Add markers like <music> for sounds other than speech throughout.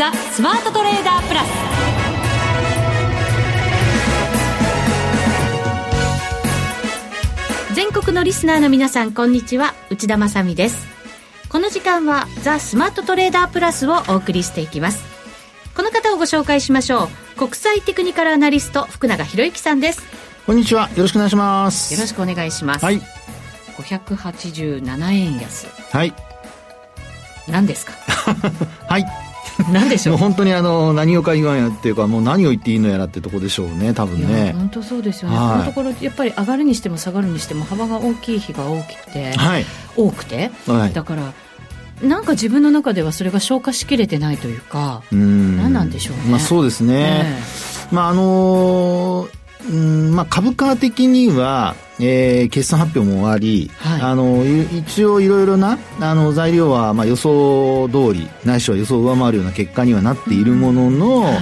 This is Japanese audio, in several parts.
ザ・スマートトレーダープラス。全国のリスナーの皆さんこんにちは。内田まさです。この時間はザ・スマートトレーダープラスをお送りしていきます。この方をご紹介しましょう。国際テクニカルアナリスト福永博之さんです。こんにちは。よろしくお願いします。よろしくお願いします。はい。587円安。はい。何ですか？<laughs> はい <laughs> 何でしょう。本当にあの何をか言わんやっていうかもう何を言っていいのやらってとこでしょうね多分ね。本当そうですよね、はい。このところやっぱり上がるにしても下がるにしても幅が大きい日が大きくて、はい。多くて。はい。だからなんか自分の中ではそれが消化しきれてないというか、うん。何なんでしょうね。まあそうですね、え。まああのーうんまあ、株価的には、えー決算発表も終わり、はい。あのい一応いろいろなあの材料は、まあ、予想通りないしは予想を上回るような結果にはなっているものの、はい。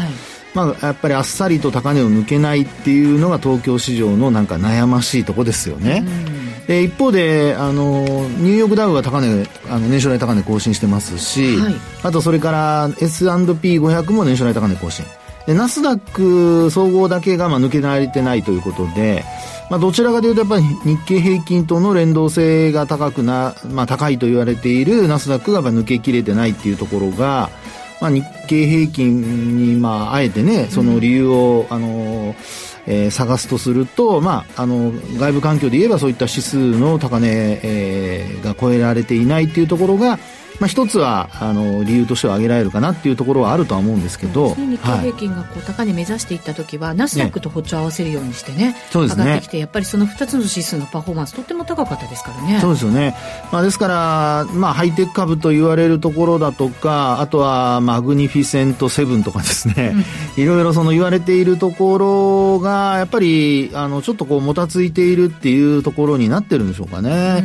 まあ、やっぱりあっさりと高値を抜けないっていうのが東京市場のなんか悩ましいとこですよね。で一方であのニューヨークダウは高値あの年初来高値更新してますし、はい。あとそれから S&P500 も年初来高値更新。でナスダック総合だけがまあ抜けられてないということで、まあ、どちらかというとやっぱり日経平均との連動性が高くな、まあ、高いと言われているナスダックがやっぱ抜けきれてないっていうところが、まあ、日経平均に、まあ、あえてね、その理由を、あの、えー探すとすると、まあ、あの、外部環境で言えばそういった指数の高値、えーが超えられていないっていうところが、まあ、一つは、あの、理由としては挙げられるかなっていうところはあるとは思うんですけど、日経はい。平。均がこう高値目指していった時は、ナスダックと歩調合わせるようにしてねそうですね。上がってきてやっぱりその2つの指数のパフォーマンスとっても高かったですからね。そうですよね。まあ、ですから、まあ、ハイテク株と言われるところだとか、あとは、マグニフィセントセブンとかですね、いろいろその言われているところが、やっぱり、あの、ちょっとこう、もたついているっていうところになってるんでしょうかね。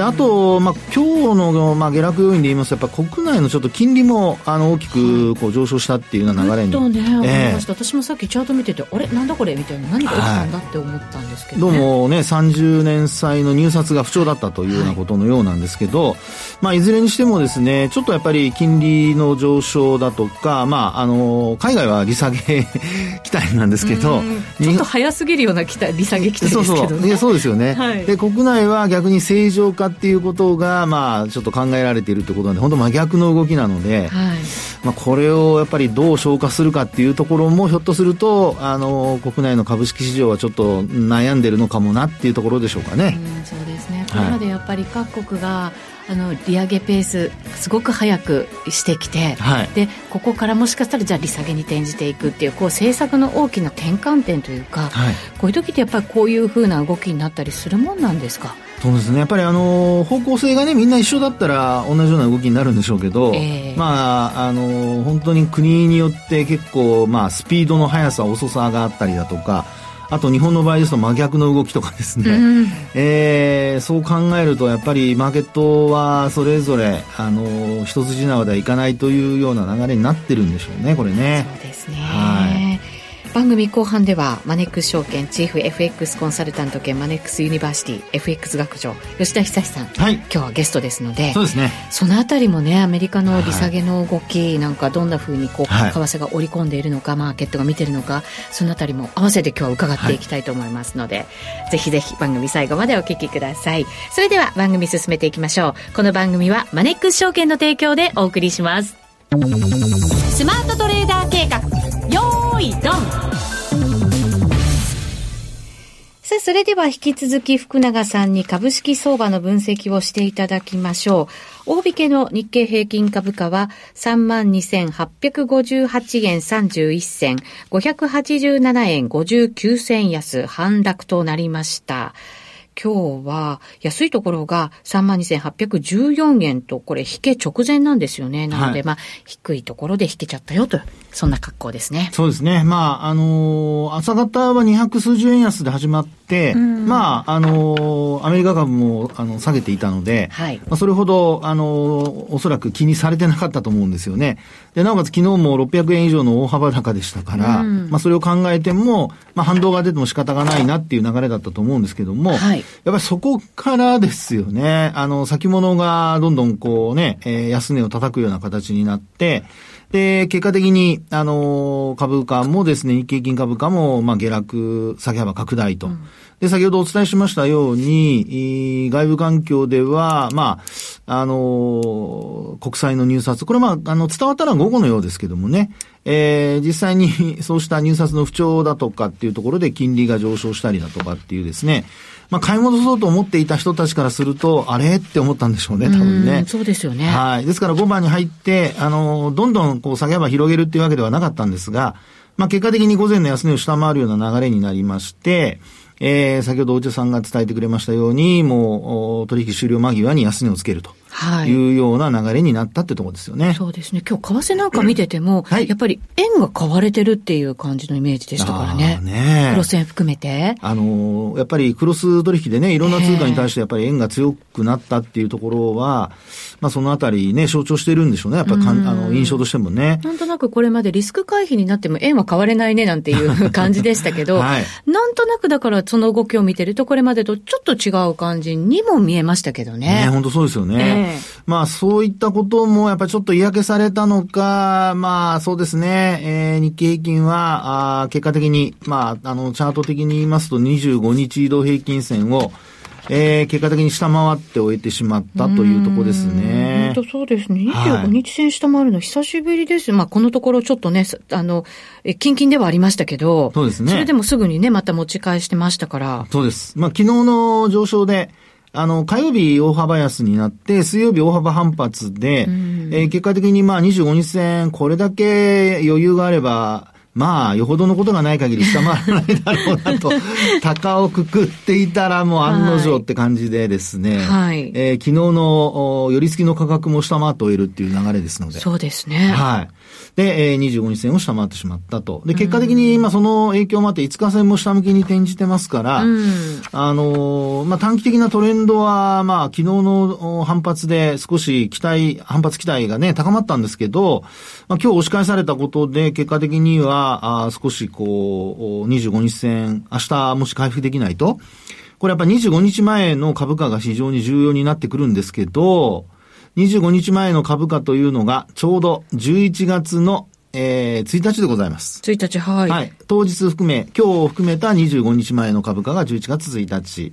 であと、まあ、今日の、まあ、下落要因で言いますと、やっぱ国内のちょっと金利も、あの、大きく、こう、上昇したっていうような流れに。ぐっとね、ええました。私もさっきチャート見ててあれ？なんだこれ？みたいな。何が起きたんだって思ったんですけど、ね。どうもね、30年債の入札が不調だったというようなことのようなんですけど、まあ、いずれにしてもですね、ちょっとやっぱり金利の上昇だとか、まあ、あの、海外は利下げ <laughs> 期待なんですけどうん、ちょっと早すぎるような期待利下げ期待そうですけどね。そう。いやそうですよね、はい。で国内は逆に正常化っていうことが、まあ、ちょっと考えられているということなんで本当真逆の動きなので、はいまあ、これをやっぱりどう消化するかっていうところもひょっとするとあの国内の株式市場はちょっと悩んでるのかもなっていうところでしょうかね。うんそうですねこはいれまでやっぱり各国が、あの利上げペースすごく早くしてきて、はい。でここからもしかしたらじゃあ利下げに転じていくっていうこう政策の大きな転換点というか、はい。こういう時ってやっぱりこういうふうな動きになったりするもんなんですか？そうですね。やっぱりあの、方向性がね、みんな一緒だったら同じような動きになるんでしょうけど、ええ。まあ、あの、本当に国によって結構、まあ、スピードの速さ、遅さがあったりだとか、あと日本の場合ですと真逆の動きとかですね、うん。えーそう考えるとやっぱりマーケットはそれぞれ、あの、一筋縄ではいかないというような流れになってるんでしょうね、これね。そうですね、は番組後半ではマネックス証券チーフ FX コンサルタント兼マネックスユニバーシティ FX 学長吉田恒さん、はい。今日はゲストですのでそうですね。そのあたりもねアメリカの利下げの動きなんかどんなふうにこう、はい。為替が織り込んでいるのかマーケットが見てるのかそのあたりも合わせて今日は伺っていきたいと思いますので、ぜひぜひ番組最後までお聞きください。それでは番組進めていきましょう。この番組はマネックス証券の提供でお送りします。スマートトレーダー計画。よーいドンさあ、それでは引き続き福永さんに株式相場の分析をしていただきましょう。大引けの日経平均株価は32,858円31銭、587円59銭安、反落となりました。今日は安いところが32,814円と、これ引け直前なんですよね。なので、はいまあ、低いところで引けちゃったよと、そんな格好ですね。そうですね。まあ、あのー朝方は200数十円安で始まって、まあ、あのーアメリカ株も、あの、下げていたので、はいまあ、それほど、あのーおそらく気にされてなかったと思うんですよね。で、なおかつ昨日も600円以上の大幅高でしたから、うんまあ、それを考えても、まあ、反動が出ても仕方がないなっていう流れだったと思うんですけども、はいやっぱりそこからですよね。あの、先物がどんどんこうね、えー安値を叩くような形になって、で、結果的に、あの、株価もですね、日経金株価も、まあ、下落、下げ幅拡大と。うんで、先ほどお伝えしましたように、外部環境では、まあ、あの、国債の入札、これまあ、あの、伝わったら午後のようですけどもね、えー、実際に <laughs> そうした入札の不調だとかっていうところで金利が上昇したりだとかっていうですね、まあ、買い戻そうと思っていた人たちからすると、あれって思ったんでしょうね、多分ね。そうですよね。はい。ですから5番に入って、あの、どんどんこう下げ幅広げるっていうわけではなかったんですが、まあ、結果的に午前の安値を下回るような流れになりまして、えー、先ほどお茶さんが伝えてくれましたように、もう、取引終了間際に安値をつけると。はい。いうような流れになったってところですよね。そうですね。今日、為替なんか見てても、<clears throat> はい、やっぱり円が買われてるっていう感じのイメージでしたからね。ねクロス円含めて。あのー、やっぱりクロス取引でね、いろんな通貨に対してやっぱり円が強くなったっていうところは、まあそのあたりね、象徴してるんでしょうね。やっぱりあの、印象としてもね。なんとなくこれまでリスク回避になっても円は買われないねなんていう <laughs> 感じでしたけど、はい、なんとなくだからその動きを見てると、これまでとちょっと違う感じにも見えましたけどね。ね、本当そうですよね。えー、まあそういったこともやっぱりちょっと嫌気されたのか、まあそうですね、えー、日経平均は、あ結果的に、まあ、あの、チャート的に言いますと25日移動平均線を、えー、結果的に下回って終えてしまったというところですね。本当そうですね。25日線下回るの久しぶりです。はい、まあ、このところちょっとね、あの、え、キンキンではありましたけど、そうですね。それでもすぐにね、また持ち返してましたから。そうです。まあ、昨日の上昇で、あの、火曜日大幅安になって、水曜日大幅反発で、えー、結果的にまあ25日線、これだけ余裕があれば、まあ、よほどのことがない限り下回らないだろうなと、<laughs> 高をくくっていたらもう案の定って感じでですね、はい、えー、昨日の寄り付きの価格も下回って終えるっていう流れですので。そうですね。はい。で、えー、25日線を下回ってしまったと。で、結果的に、まあ、その影響もあって、5日線も下向きに転じてますから、うん、あのー、まあ、短期的なトレンドは、まあ、昨日の反発で少し期待、反発期待がね、高まったんですけど、まあ、今日押し返されたことで、結果的には、あ少しこう、25日線、明日もし回復できないと、これやっぱ25日前の株価が非常に重要になってくるんですけど、25日前の株価というのが、ちょうど11月のえー、1日でございます。1日、はい。はい。当日含め、今日を含めた25日前の株価が11月1日。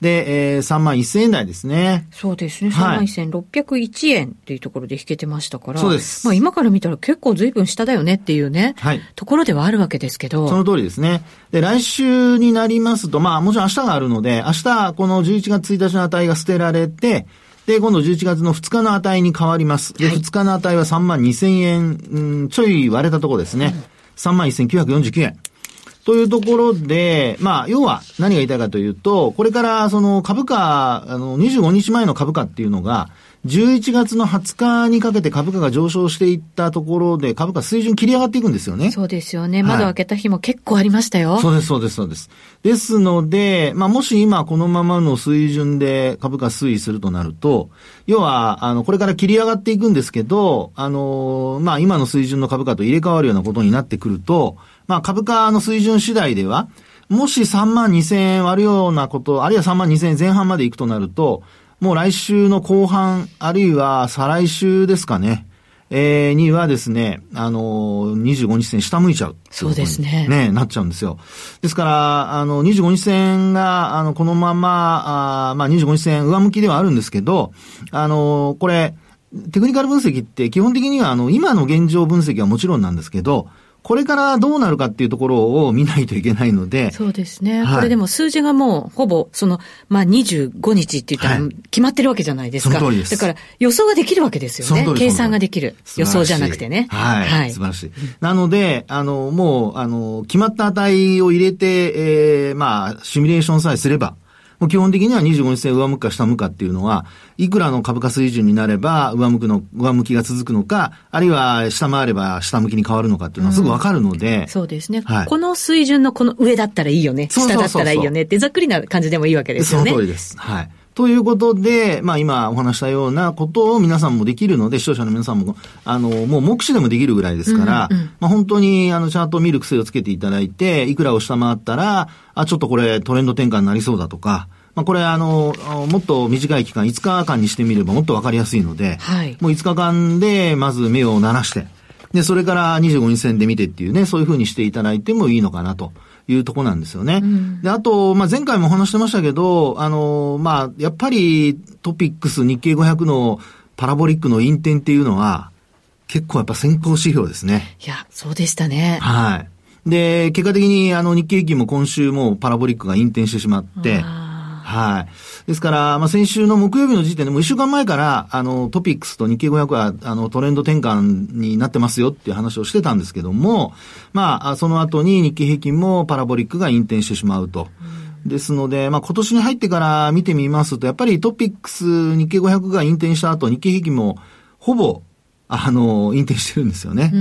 で、えー、3万1000円台ですね。そうですね。3万1601円っていうところで引けてましたから。そうです。まあ今から見たら結構随分下だよねっていうね。はい。ところではあるわけですけど。その通りですね。で、来週になりますと、まあもちろん明日があるので、明日この11月1日の値が捨てられて、で、今度11月の2日の値に変わります。で、2日の値は3万2000円、うん、ちょい割れたところですね。3万1949円。というところで、まあ、要は何が言いたいかというと、これからその株価、あの、25日前の株価っていうのが、11月の20日にかけて株価が上昇していったところで、株価水準切り上がっていくんですよね。そうですよね。窓開けた日も結構ありましたよ。はい、そうです、そうです、そうです。ですので、まあ、もし今このままの水準で株価推移するとなると、要は、あの、これから切り上がっていくんですけど、あの、まあ、今の水準の株価と入れ替わるようなことになってくると、まあ、株価の水準次第では、もし3万2000円割るようなこと、あるいは3万2000円前半まで行くとなると、もう来週の後半、あるいは再来週ですかね。えー、にはですね、あのー、25日線下向いちゃう。そうですね。ね、なっちゃうんですよ。ですから、あの、25日線が、あの、このまま、あまあ、25日線上向きではあるんですけど、あのー、これ、テクニカル分析って基本的には、あの、今の現状分析はもちろんなんですけど、これからどうなるかっていうところを見ないといけないので。そうですね。はい、これでも数字がもうほぼ、その、まあ、25日って言ったら決まってるわけじゃないですか。その通りです。だから予想ができるわけですよね。計算ができる。予想じゃなくてね。はい。はい。素晴らしい。なので、あの、もう、あの、決まった値を入れて、えー、まあ、シミュレーションさえすれば、もう基本的には25日線上向くか下向くかっていうのは、いくらの株価水準になれば上向くの、上向きが続くのか、あるいは下回れば下向きに変わるのかっていうのはすぐわかるので、うん、そうですね、はい。この水準のこの上だったらいいよね、下だったらいいよねってざっくりな感じでもいいわけですよね。その通りです。はい。ということで、まあ今お話したようなことを皆さんもできるので、視聴者の皆さんも、あの、もう目視でもできるぐらいですから、うんうん、まあ本当にあのチャートを見る癖をつけていただいて、いくらを下回ったら、あ、ちょっとこれトレンド転換になりそうだとか、まあ、これあの、もっと短い期間、5日間にしてみればもっとわかりやすいので、はい、もう5日間でまず目を鳴らして、で、それから25日線で見てっていうね、そういうふうにしていただいてもいいのかなと。いうとこなんですよね。うん、で、あと、まあ、前回もお話してましたけど、あの、まあ、やっぱりトピックス日経500のパラボリックの引転っていうのは、結構やっぱ先行指標ですね。いや、そうでしたね。はい。で、結果的にあの日経平均も今週もパラボリックが引転してしまって、はい。ですから、まあ、先週の木曜日の時点でもう一週間前から、あの、トピックスと日経500は、あの、トレンド転換になってますよっていう話をしてたんですけども、まあ、その後に日経平均もパラボリックが引転してしまうと。ですので、まあ、今年に入ってから見てみますと、やっぱりトピックス、日経500が引転した後、日経平均も、ほぼ、あの、引転してるんですよね。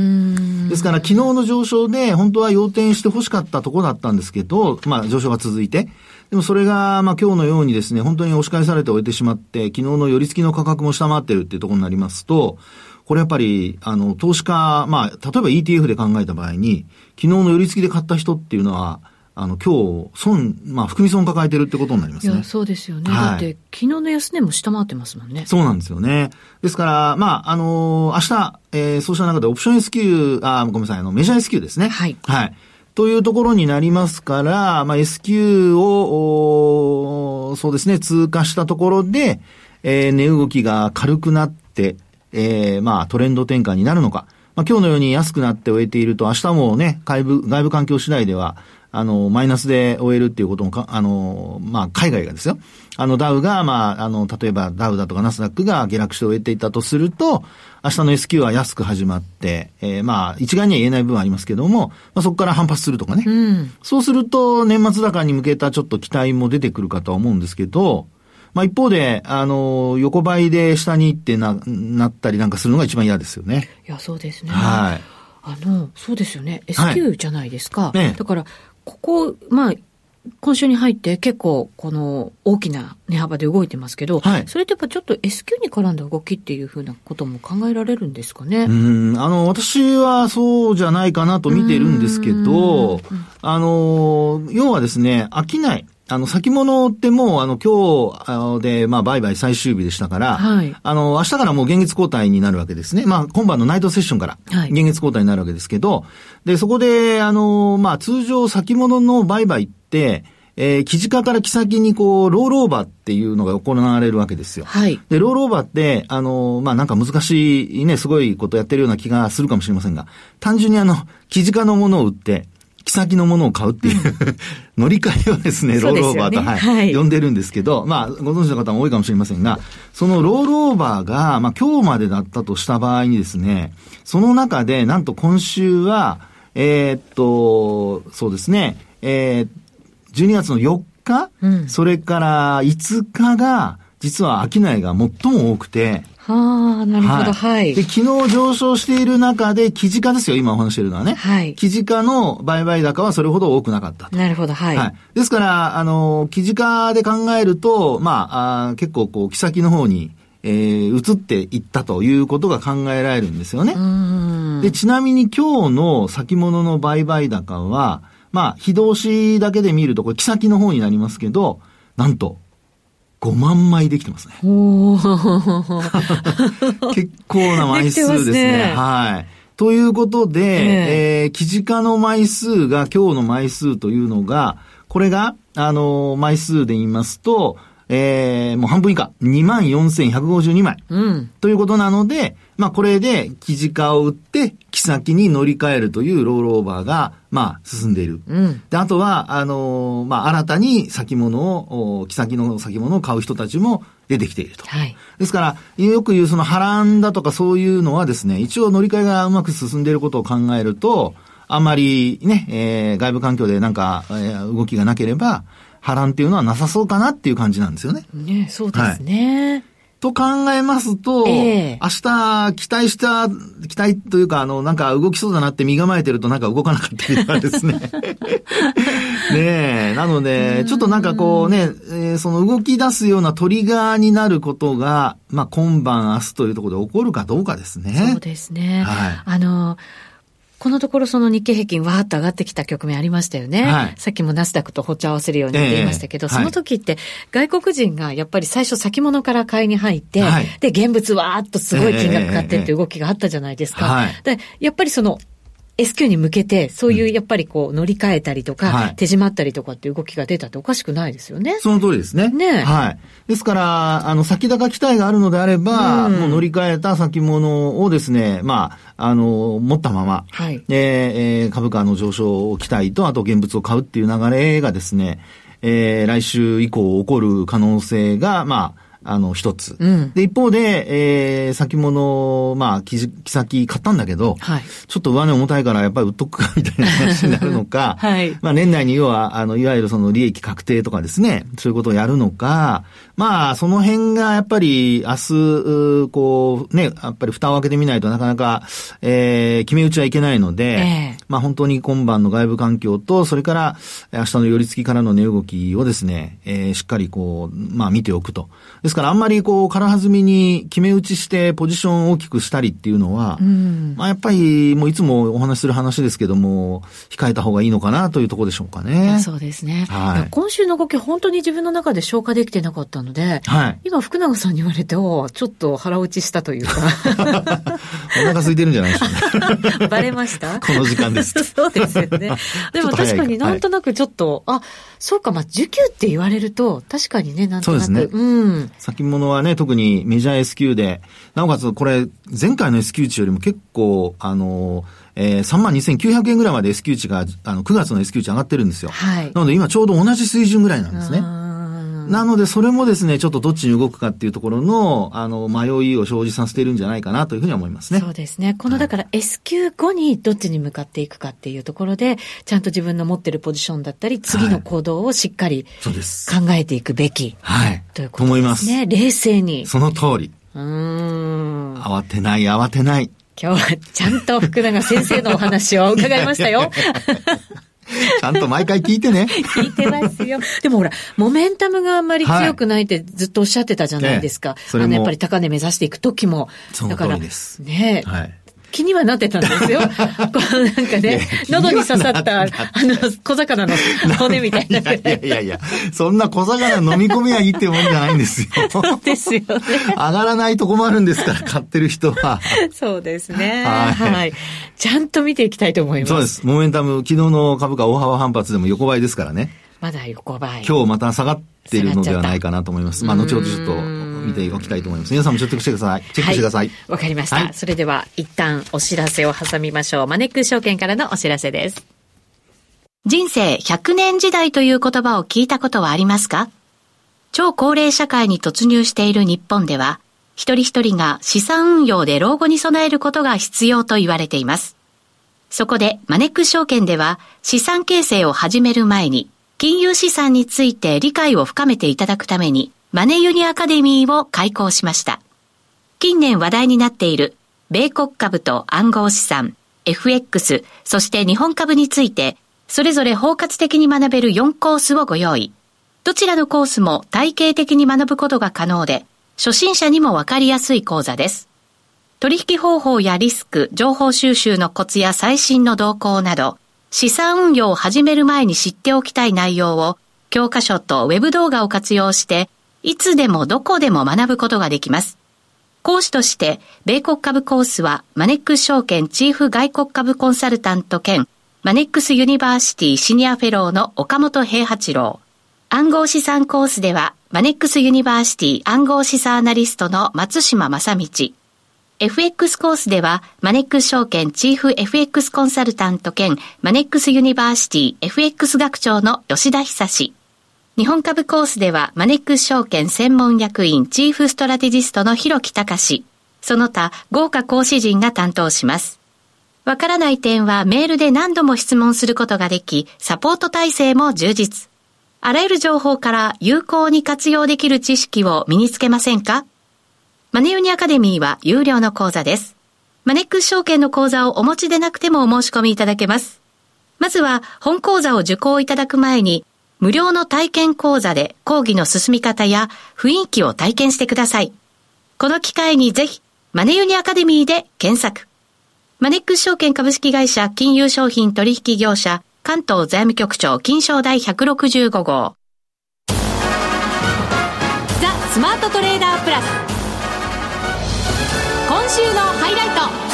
ですから、昨日の上昇で、本当は要点して欲しかったところだったんですけど、まあ、上昇が続いて、でもそれが、まあ今日のようにですね、本当に押し返されて終えてしまって、昨日の寄り付きの価格も下回ってるっていうところになりますと、これやっぱり、あの、投資家、まあ、例えば ETF で考えた場合に、昨日の寄り付きで買った人っていうのは、あの、今日、損、まあ、含み損抱えてるってことになりますね。そうですよね。はい、だって、昨日の安値も下回ってますもんね。そうなんですよね。ですから、まあ、あのー、明日、えー、そうした中でオプション S q あ、ごめんなさい、あの、メジャー S q ですね。はい。はい。というところになりますから、まあ、S q を、そうですね、通過したところで、えー、値動きが軽くなって、えー、まあ、トレンド転換になるのか。まあ、今日のように安くなって終えていると、明日もね、外部、外部環境次第では、あの、マイナスで終えるっていうこともか、あの、まあ、海外がですよ。あの、ダウが、まあ、あの、例えばダウだとかナスダックが下落して終えていたとすると、明日の S q は安く始まって、えー、まあ、一概には言えない部分はありますけども、まあ、そこから反発するとかね。うん、そうすると、年末高に向けたちょっと期待も出てくるかとは思うんですけど、まあ一方で、あの、横ばいで下に行ってな、なったりなんかするのが一番嫌ですよね。いや、そうですね。はい。あの、そうですよね。S q じゃないですか。はいね、だから、ここ、まあ、今週に入って結構この大きな値幅で動いてますけど、はい、それってやっぱちょっと S q に絡んだ動きっていうふうなことも考えられるんですかね？うん、あの、私はそうじゃないかなと見てるんですけど、あの、要はですね、飽きない。あの、先物ってもう、あの、今日で、まあ、売買最終日でしたから、はい、あの、明日からもう現月交代になるわけですね。まあ、今晩のナイトセッションから、現月交代になるわけですけど、はい、で、そこで、あの、まあ、通常先物の売買って、えー、記事化から木先にこう、ロールオーバーっていうのが行われるわけですよ。はい。で、ロールオーバーって、あの、まあ、なんか難しいね、すごいことやってるような気がするかもしれませんが、単純にあの、記事化のものを売って、木先のものを買うっていう、うん、<laughs> 乗り換えをですね、ロールオーバーと、はい、はい、呼んでるんですけど、まあ、ご存知の方も多いかもしれませんが、そのロールオーバーが、まあ、今日までだったとした場合にですね、その中で、なんと今週は、えー、っと、そうですね、えー、12月の4日、うん、それから5日が、実は商いが最も多くて、はあ、なるほど、はい。で、昨日上昇している中で、記事化ですよ、今お話しているのはね。はい。記事化の売買高はそれほど多くなかったなるほど、はい。はい。ですから、あの、記事化で考えると、まあ、あ結構こう、木先の方に、えー、移っていったということが考えられるんですよね。で、ちなみに今日の先物の売買高は、まあ、非動詞だけで見ると、これ、木先の方になりますけど、なんと、5万枚できてますね。<laughs> 結構な枚数ですね。すねはい。ということで、えー、えー、記事化の枚数が今日の枚数というのが、これが、あのー、枚数で言いますと、えー、もう半分以下、24,152枚。うん。ということなので、まあこれで記事化を売って、木先に乗り換えるというロールオーバーが、まあ進んでいる。うん。で、あとは、あのー、まあ新たに先物を、木先の先物を買う人たちも出てきていると。はい。ですから、よく言うその波乱だとかそういうのはですね、一応乗り換えがうまく進んでいることを考えると、あんまりね、えー、外部環境でなんか、えー、動きがなければ、波乱っていうのはなさそうかなっていう感じなんですよね。ね、そうですね。はいと考えますと、えー、明日期待した、期待というか、あの、なんか動きそうだなって身構えてるとなんか動かなかったりとかですね。<laughs> ねえ、なので、ちょっとなんかこうね、えー、その動き出すようなトリガーになることが、まあ今晩明日というところで起こるかどうかですね。そうですね。はい。あの、このところその日経平均わーっと上がってきた局面ありましたよね。はい、さっきもナスダックと歩調合わせるようにって言いましたけど、えー、その時って外国人がやっぱり最初先物から買いに入って、はい、で、現物わーっとすごい金額買ってって動きがあったじゃないですか。で、やっぱりその S q に向けて、そういうやっぱりこう乗り換えたりとか、はい、手締まったりとかっていう動きが出たっておかしくないですよね。その通りですね。ねはい。ですから、あの、先高期待があるのであれば、うん、もう乗り換えた先物をですね、まあ、あの、持ったまま、はい、えー、株価の上昇を期待と、あと現物を買うっていう流れがですね、えー、来週以降起こる可能性が、まあ、あの、一つ。うん、で、一方で、えー、先物、まあ、木先買ったんだけど、はい、ちょっと上値重たいからやっぱり売っとくか、みたいな話になるのか、<laughs> はい、まあ、年内に要は、あの、いわゆるその利益確定とかですね、そういうことをやるのか、まあ、その辺がやっぱり明日、こう、ね、やっぱり蓋を開けてみないとなかなか、えー、決め打ちはいけないので、えー、まあ本当に今晩の外部環境と、それから明日の寄り付きからの値動きをですね、えー、しっかりこう、まあ見ておくと。ですからあんまりこう、空弾みに決め打ちしてポジションを大きくしたりっていうのは、うん、まあやっぱりもういつもお話しする話ですけども、控えた方がいいのかなというところでしょうかね。そうですね。はい、今週の動き本当に自分の中で消化できてなかったので、はい、今福永さんに言われて、おちょっと腹落ちしたというか。<laughs> お腹空いてるんじゃないでしょうね。<laughs> バレました？この時間です。<laughs> そうですよね。でも確かになんとなくちょっと、はい、あ、そうか、まあ、受給って言われると、確かにね、なんとなく。そうですね。うん。先物はね、特にメジャー S q で、なおかつこれ、前回の S q 値よりも結構、あのえー、32,900円ぐらいまで S q 値が、あの、9月の S q 値上がってるんですよ。はい。なので今ちょうど同じ水準ぐらいなんですね。なので、それもですね、ちょっとどっちに動くかっていうところの、あの、迷いを生じさせているんじゃないかなというふうに思いますね。そうですね。この、だから S q 後にどっちに向かっていくかっていうところで、ちゃんと自分の持ってるポジションだったり、次の行動をしっかり、そうです。考えていくべき。はい。ということですね。冷静に。その通り。うん。慌てない、慌てない。今日はちゃんと福永先生のお話を伺いましたよ。<laughs> ちゃんと毎回聞いてね。聞いてますよ。<laughs> でもほら、モメンタムがあんまり強くないってずっとおっしゃってたじゃないですか。はい、あの、やっぱり高値目指していくときも。だから、ね、はい。気にはなってたんですよ。<laughs> こうなんかね、喉に刺さった、あの、小魚の骨みたいな。<laughs> いやいやいやそんな小魚飲み込みはいいってもんじゃないんですよ。そうですよね。上がらないと困るんですから、買ってる人は。そうですね。はい。はい。ちゃんと見ていきたいと思います。そうです。モメンタム、昨日の株価大幅反発でも横ばいですからね。まだ横ばい。今日また下がってるのではないかなと思います。まあ、後ほどちょっと。見ておきたいと思います。皆さんもチェックしてください。チェックしてください。わ、はい、かりました、はい、それでは、一旦お知らせを挟みましょう。マネックス証券からのお知らせです。人生100年時代という言葉を聞いたことはありますか？超高齢社会に突入している日本では、一人一人が資産運用で老後に備えることが必要と言われています。そこでマネックス証券では資産形成を始める前に金融資産について理解を深めていただくためにマネユニアカデミーを開講しました。近年話題になっている米国株と暗号資産、FX、そして日本株について、それぞれ包括的に学べる4コースをご用意。どちらのコースも体系的に学ぶことが可能で、初心者にもわかりやすい講座です。取引方法やリスク、情報収集のコツや最新の動向など、資産運用を始める前に知っておきたい内容を、教科書とウェブ動画を活用して、いつでもどこでも学ぶことができます。講師として、米国株コースは、マネックス証券チーフ外国株コンサルタント兼、マネックスユニバーシティシニアフェローの岡元兵八郎。暗号資産コースでは、マネックスユニバーシティ暗号資産アナリストの松嶋真倫。FX コースでは、マネックス証券チーフ FX コンサルタント兼、マネックスユニバーシティ FX 学長の吉田恒。日本株コースではマネックス証券専門役員チーフストラテジストの広木隆その他豪華講師陣が担当します。わからない点はメールで何度も質問することができ、サポート体制も充実。あらゆる情報から有効に活用できる知識を身につけませんか？マネユニアカデミーは有料の講座です。マネックス証券の講座をお持ちでなくてもお申し込みいただけます。まずは本講座を受講いただく前に無料の体験講座で講義の進み方や雰囲気を体験してください。この機会にぜひ、マネユニアカデミーで検索。マネックス証券株式会社金融商品取引業者関東財務局長金賞第165号。ザ・スマートトレーダープラス。今週のハイライト。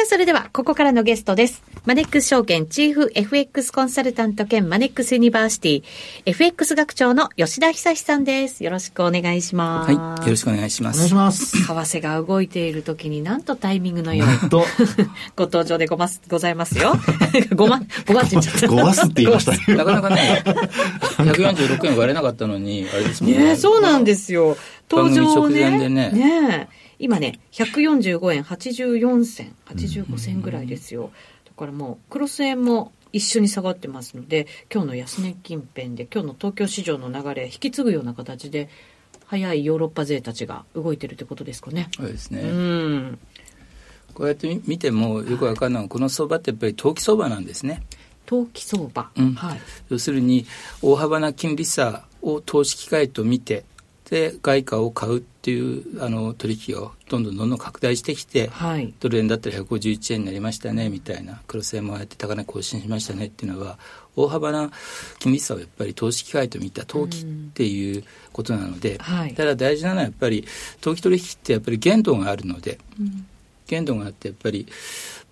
さあ、それでは、ここからのゲストです。マネックス証券チーフ FX コンサルタント兼マネックスユニバーシティ FX 学長の吉田恒さんです。よろしくお願いします。はい。よろしくお願いします。お願いします。為替が動いている時になんとタイミングのよい <laughs> ご登場でごます、ございますよ。<laughs> ごま、ごまって言っちゃった。ごますって言いましたね。なかなかね、<laughs> 146円割れなかったのに、あれですもんね。ねそうなんですよ。登場ね。直前でね。ね今ね、145円84銭、85銭ぐらいですよ。だからもう、クロス円も一緒に下がってますので、今日の安値近辺で、今日の東京市場の流れ、引き継ぐような形で、早いヨーロッパ勢たちが動いてるってことですかね。そうですね。うん。こうやって見てもよくわかるのは、この相場ってやっぱり投機相場なんですね。投機相場、うん、はい、要するに大幅な金利差を投資機会と見てで外貨を買うっていうあの取引をどんどんどんどん拡大してきて、はい、ドル円だったら151円になりましたねみたいなクロス円もやって高値更新しましたねっていうのは大幅な金利差をやっぱり投資機会と見た投機っていうことなので、はい、ただ大事なのはやっぱり投機取引ってやっぱり限度があるので、うん、限度があってやっぱり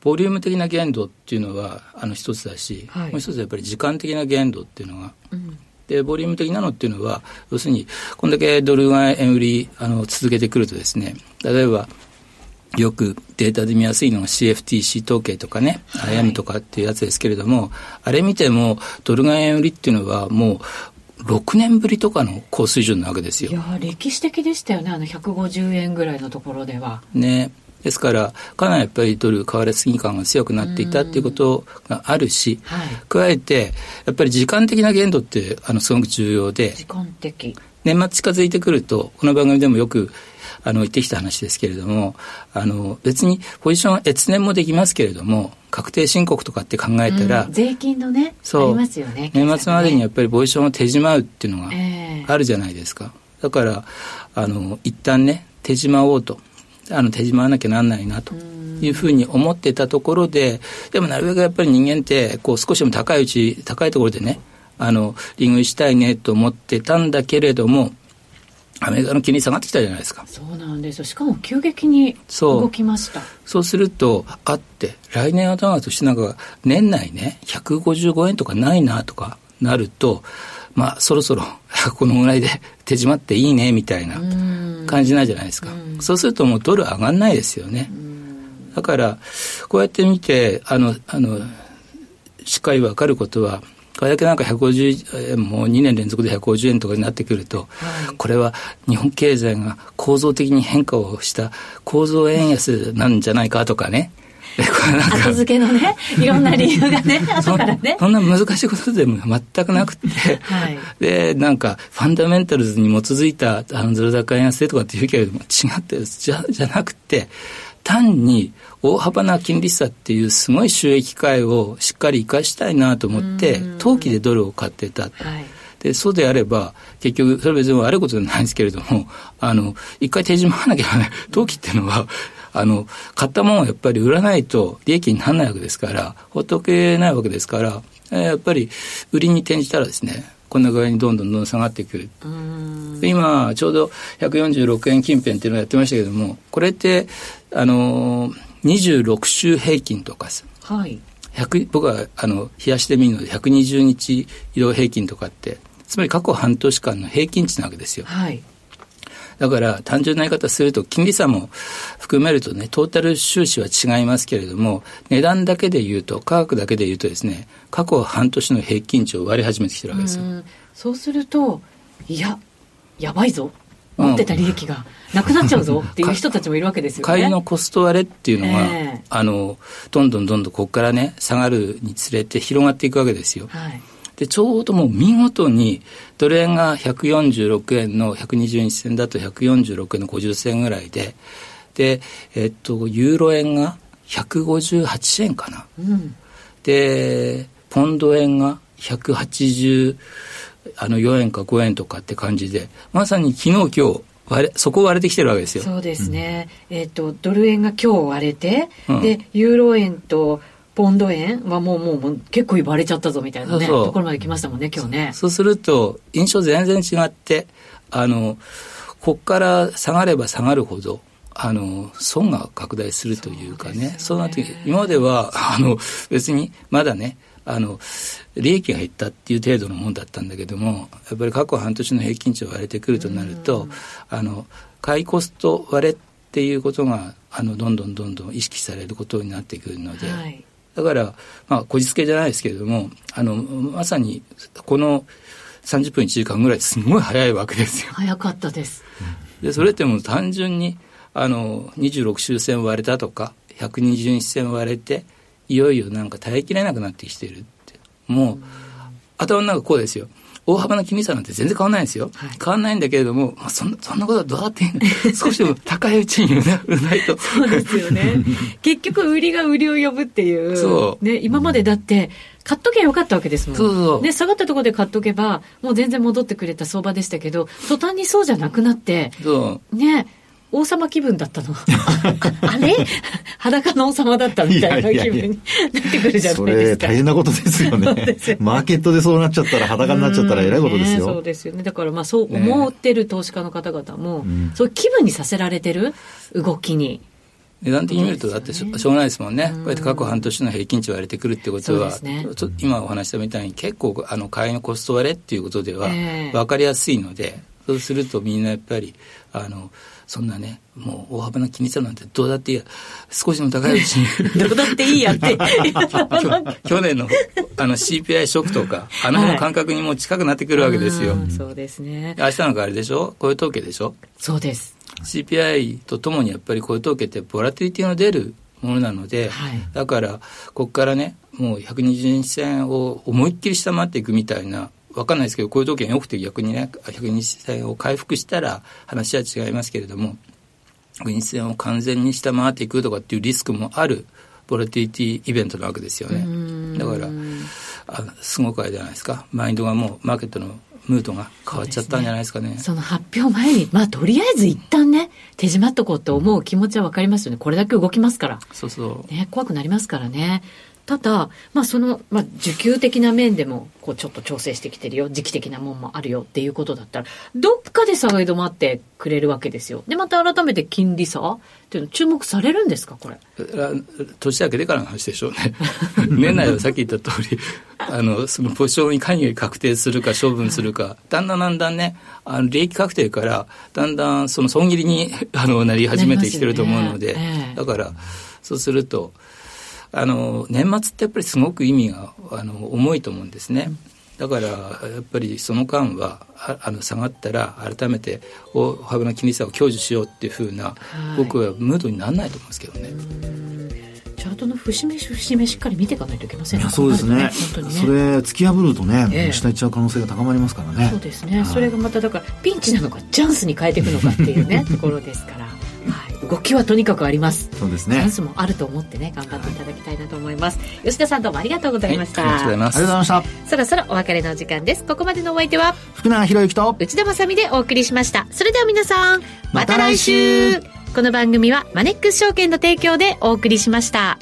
ボリューム的な限度っていうのはあの一つだし、はい、もう一つはやっぱり時間的な限度っていうのが、うんで、ボリューム的なのっていうのは、要するに、こんだけドルが円売り、あの、続けてくるとですね、例えば、よくデータで見やすいのが CFTC 統計とかね、はい、IM とかっていうやつですけれども、あれ見ても、ドルが円売りっていうのはもう、6年ぶりとかの高水準なわけですよ。いや歴史的でしたよね、あの150円ぐらいのところでは。ね。ですから、かなりやっぱりドル買われすぎ感が強くなっていたっていうことがあるし、はい、加えて、やっぱり時間的な限度ってあのすごく重要で、時間的年末近づいてくると、この番組でもよくあの言ってきた話ですけれども、あの別にポジション越年もできますけれども、確定申告とかって考えたら、うん、税金のね、そう、ありますよね。年末までにやっぱりポジションを手じまうっていうのがあるじゃないですか。えー、だから、あの、一旦ね、手じまおうと。あの手締まわなきゃなんないなというふうに思ってたところで、でもなるべくやっぱり人間って、こう少しでも高いうち、高いところでね、あの、リングしたいねと思ってたんだけれども、アメリカの金利下がってきたじゃないですか。そうなんですよ。しかも急激に動きました。そうすると、あって、来年頭としてなんか、年内ね、155円とかないなとかなると、まあ、そろそろ <laughs> このぐらいで手締まっていいねみたいな感じないじゃないですか。うそうするともうドル上がんないですよね。だから、こうやって見て、あの、あの、しっかり分かることは、これだけなんか150円も2年連続で150円とかになってくると、はい、これは日本経済が構造的に変化をした構造円安なんじゃないかとかね。後付けのね、<laughs> いろんな理由がね、後からね。そんな難しいことでも全くなくて、はい、で、なんか、ファンダメンタルズに基づいた、あの、ゼロ高円安でとかっていうけれども、違ってじゃ、じゃなくて、単に大幅な金利差っていうすごい収益界をしっかり生かしたいなと思って、投機でドルを買ってた。はい。で、そうであれば、結局、それは別に悪いことじゃないんですけれども、あの、一回手締まわなきゃね、投機っていうのは、あの、買ったものをやっぱり売らないと利益にならないわけですから、ほっとけないわけですから、えー、やっぱり売りに転じたらですね、こんな具合にどんどんどんどん下がってくる。今、ちょうど146円近辺っていうのをやってましたけども、これって、あのー、26週平均とか。はい。僕は、あの、冷やしてみるので、120日移動平均とかって、つまり過去半年間の平均値なわけですよ。はい。だから単純な言い方すると金利差も含めるとね、トータル収支は違いますけれども、値段だけで言うと、価格だけで言うとですね、過去半年の平均値を割り始めてきてるわけですよ。うそうすると、いや、やばいぞ。持ってた利益がなくなっちゃうぞ <laughs> っていう人たちもいるわけですよね。買いのコスト割れっていうのが、えー、あの、どんどんどんどんここからね、下がるにつれて広がっていくわけですよ。はいで、ちょうどもう見事に、ドル円が146円の120日線だと146円の50銭ぐらいで、で、えっと、ユーロ円が158円かな。うん、で、ポンド円が180、あの4円か5円とかって感じで、まさに昨日今日、割れそこ割れてきてるわけですよ。そうですね。うん、えっ、ー、と、ドル円が今日割れて、うん、で、ユーロ円と、ポンド円はもうもう結構割れちゃったぞみたいなねところまで来ましたもんね今日ね。そうすると印象全然違ってあのここから下がれば下がるほどあの損が拡大するというかね。そうなって今まではあの別にまだねあの利益が減ったっていう程度のもんだったんだけどもやっぱり過去半年の平均値を割れてくるとなるとあの買いコスト割れっていうことがあのどんどんどんどん意識されることになってくるので、はい、だから、まあ、こじつけじゃないですけれどもあのまさにこの30分1時間ぐらいすごい早いわけですよ。早かったです。でそれってもう単純にあの26周線割れたとか120日線割れていよいよなんか耐えきれなくなってきてるってもう頭の中こうですよ大幅な金利差なんて全然変わらないんですよ、はい、変わらないんだけれども、まあ、そんなそんなことはどうだっていいの <laughs> 少しでも高いうちに売らないと。そうですよね。<laughs> 結局売りが売りを呼ぶっていうそう、ね、今までだって買っとけばよかったわけですもん。そうそうね、下がったところで買っとけば、もう全然戻ってくれた相場でしたけど、途端にそうじゃなくなって、ね、王様気分だったの。<laughs> あれ？<laughs> 裸の王様だったみたいな気分に <laughs> なってくるじゃないですか。それ大変なことですよね。マーケットでそうなっちゃったら裸になっちゃったらえらいことですよ。ね、そうですよね。だからまあそう思ってる投資家の方々も、ね、そういう気分にさせられてる？動きに。値段的に見ると、だってしょ,、うがないですもんね、こうやって過去半年の平均値割れてくるってことは、ね、今お話したみたいに、結構、あの買いのコスト割れっていうことでは分かりやすいので、そうするとみんなやっぱり、あのそんなね、もう大幅な気にするなんてどうだっていいや、少しでも高いうちに <laughs> どうだっていいやって。<laughs> 去年のあの CPI ショックとか、あの辺の感覚にも近くなってくるわけですよ。はい、そうですね。明日なんかあれでしょ？雇用統計でしょ？そうです。CPI とともにやっぱり雇用統計ってボラティリティが出るものなので、はい、だからここからねもう120日線を思いっきり下回っていくみたいな分かんないですけど、こういう条件良くて逆にね、100日線を回復したら話は違いますけれども、100日線を完全に下回っていくとかっていうリスクもあるボラティティイベントなわけですよね。だからあ、すごくあれじゃないですか、マインドがもうマーケットのムードが変わっちゃったんじゃないですかね。そ、ね、の発表前に、まあとりあえず一旦ね、手締まっとこうって思う気持ちはわかりますよね。これだけ動きますから。そうそう。ね、怖くなりますからね。ただ、まあ、その、まあ、需給的な面でも、こう、ちょっと調整してきてるよ、時期的なもんもあるよっていうことだったら、どっかで下がり止まってくれるわけですよ。で、また改めて金利差っていうの注目されるんですか、これ？年明けてからの話でしょうね。<laughs> 年内はさっき言った通り、あの、そのポジションに関与確定するか処分するか、だんだんだんだんね、あの利益確定から、だんだんその損切りにあのなり始めてきてると思うので、ねえー、だから、そうすると、あの年末ってやっぱりすごく意味があの重いと思うんですね。だからやっぱりその間はあの下がったら改めて大幅な金利差を享受しようっていうふうな、はい、僕はムードにならないと思うんですけどね。チャートの節目節目しっかり見ていかないといけませんね。そうですね。ねそれ突き破るとね、ええ、下行っちゃう可能性が高まりますからね。そうですね。それがまただからピンチなのかチャンスに変えていくのかっていうね <laughs> ところですから。動きはとにかくあります。そうですね。チャンスもあると思ってね頑張っていただきたいなと思います、はい、吉田さんどうもありがとうございました、はい、ありがとうございます。ありがとうございました。そろそろお別れの時間です。ここまでのお相手は福永博之と内田まさでお送りしました。それでは皆さんまた来週。この番組はマネックス証券の提供でお送りしました。